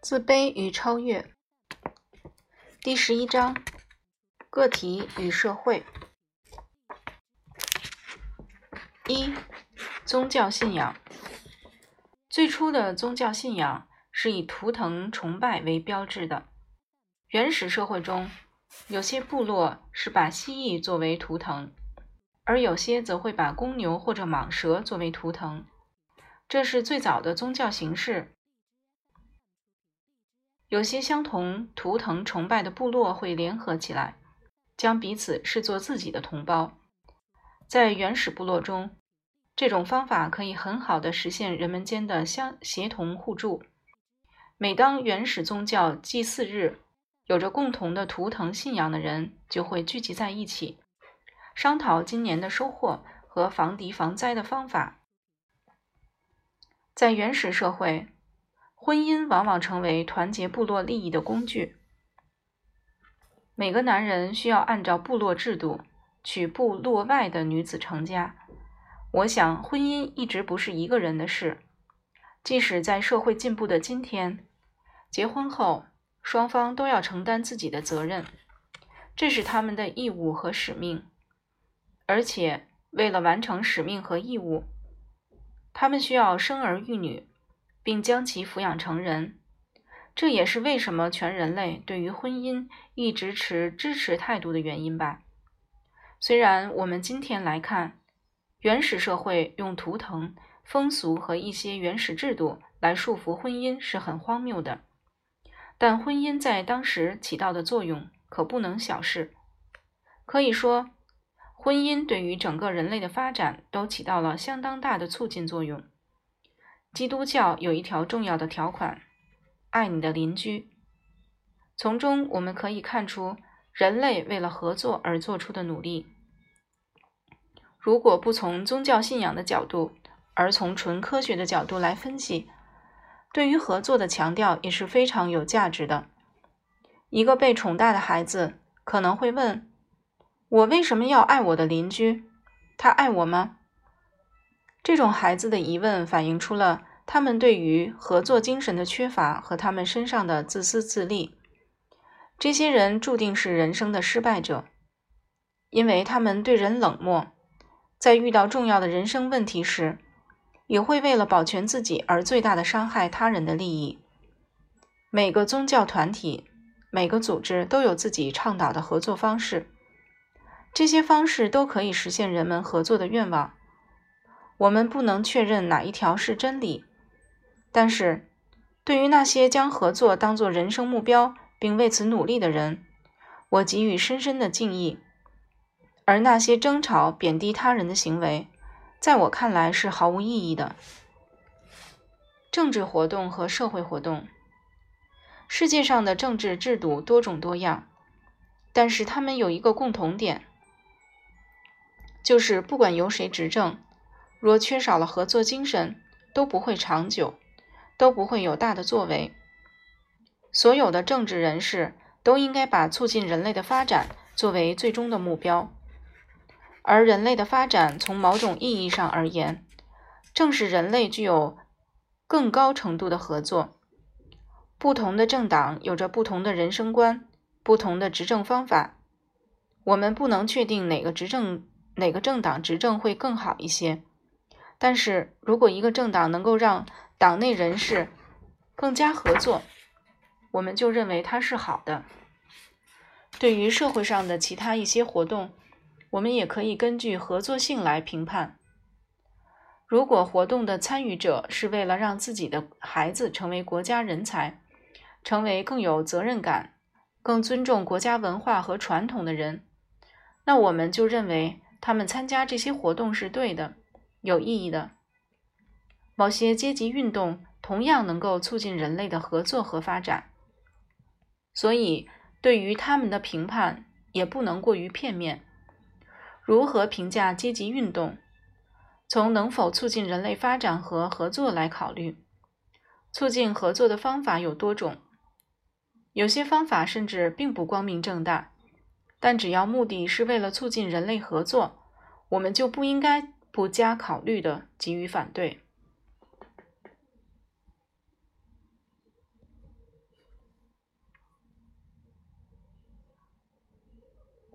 自卑与超越，第十一章：个体与社会。一、宗教信仰。最初的宗教信仰是以图腾崇拜为标志的。原始社会中，有些部落是把蜥蜴作为图腾，而有些则会把公牛或者蟒蛇作为图腾。这是最早的宗教形式。有些相同图腾崇拜的部落会联合起来，将彼此视作自己的同胞。在原始部落中，这种方法可以很好的实现人们间的相协同互助。每当原始宗教祭祀日，有着共同的图腾信仰的人就会聚集在一起，商讨今年的收获和防敌防灾的方法。在原始社会。婚姻往往成为团结部落利益的工具。每个男人需要按照部落制度娶部落外的女子成家。我想，婚姻一直不是一个人的事。即使在社会进步的今天，结婚后双方都要承担自己的责任，这是他们的义务和使命。而且，为了完成使命和义务，他们需要生儿育女。并将其抚养成人，这也是为什么全人类对于婚姻一直持支持态度的原因吧。虽然我们今天来看，原始社会用图腾、风俗和一些原始制度来束缚婚姻是很荒谬的，但婚姻在当时起到的作用可不能小视。可以说，婚姻对于整个人类的发展都起到了相当大的促进作用。基督教有一条重要的条款：爱你的邻居。从中我们可以看出人类为了合作而做出的努力。如果不从宗教信仰的角度，而从纯科学的角度来分析，对于合作的强调也是非常有价值的。一个被宠大的孩子可能会问：“我为什么要爱我的邻居？他爱我吗？”这种孩子的疑问反映出了他们对于合作精神的缺乏和他们身上的自私自利。这些人注定是人生的失败者，因为他们对人冷漠，在遇到重要的人生问题时，也会为了保全自己而最大的伤害他人的利益。每个宗教团体、每个组织都有自己倡导的合作方式，这些方式都可以实现人们合作的愿望。我们不能确认哪一条是真理，但是，对于那些将合作当作人生目标并为此努力的人，我给予深深的敬意。而那些争吵、贬低他人的行为，在我看来是毫无意义的。政治活动和社会活动，世界上的政治制度多种多样，但是他们有一个共同点，就是不管由谁执政。若缺少了合作精神，都不会长久，都不会有大的作为。所有的政治人士都应该把促进人类的发展作为最终的目标，而人类的发展从某种意义上而言，正是人类具有更高程度的合作。不同的政党有着不同的人生观，不同的执政方法。我们不能确定哪个执政哪个政党执政会更好一些。但是如果一个政党能够让党内人士更加合作，我们就认为它是好的。对于社会上的其他一些活动，我们也可以根据合作性来评判。如果活动的参与者是为了让自己的孩子成为国家人才，成为更有责任感、更尊重国家文化和传统的人，那我们就认为他们参加这些活动是对的。有意义的，某些阶级运动同样能够促进人类的合作和发展，所以对于他们的评判也不能过于片面。如何评价阶级运动？从能否促进人类发展和合作来考虑。促进合作的方法有多种，有些方法甚至并不光明正大，但只要目的是为了促进人类合作，我们就不应该。不加考虑的给予反对。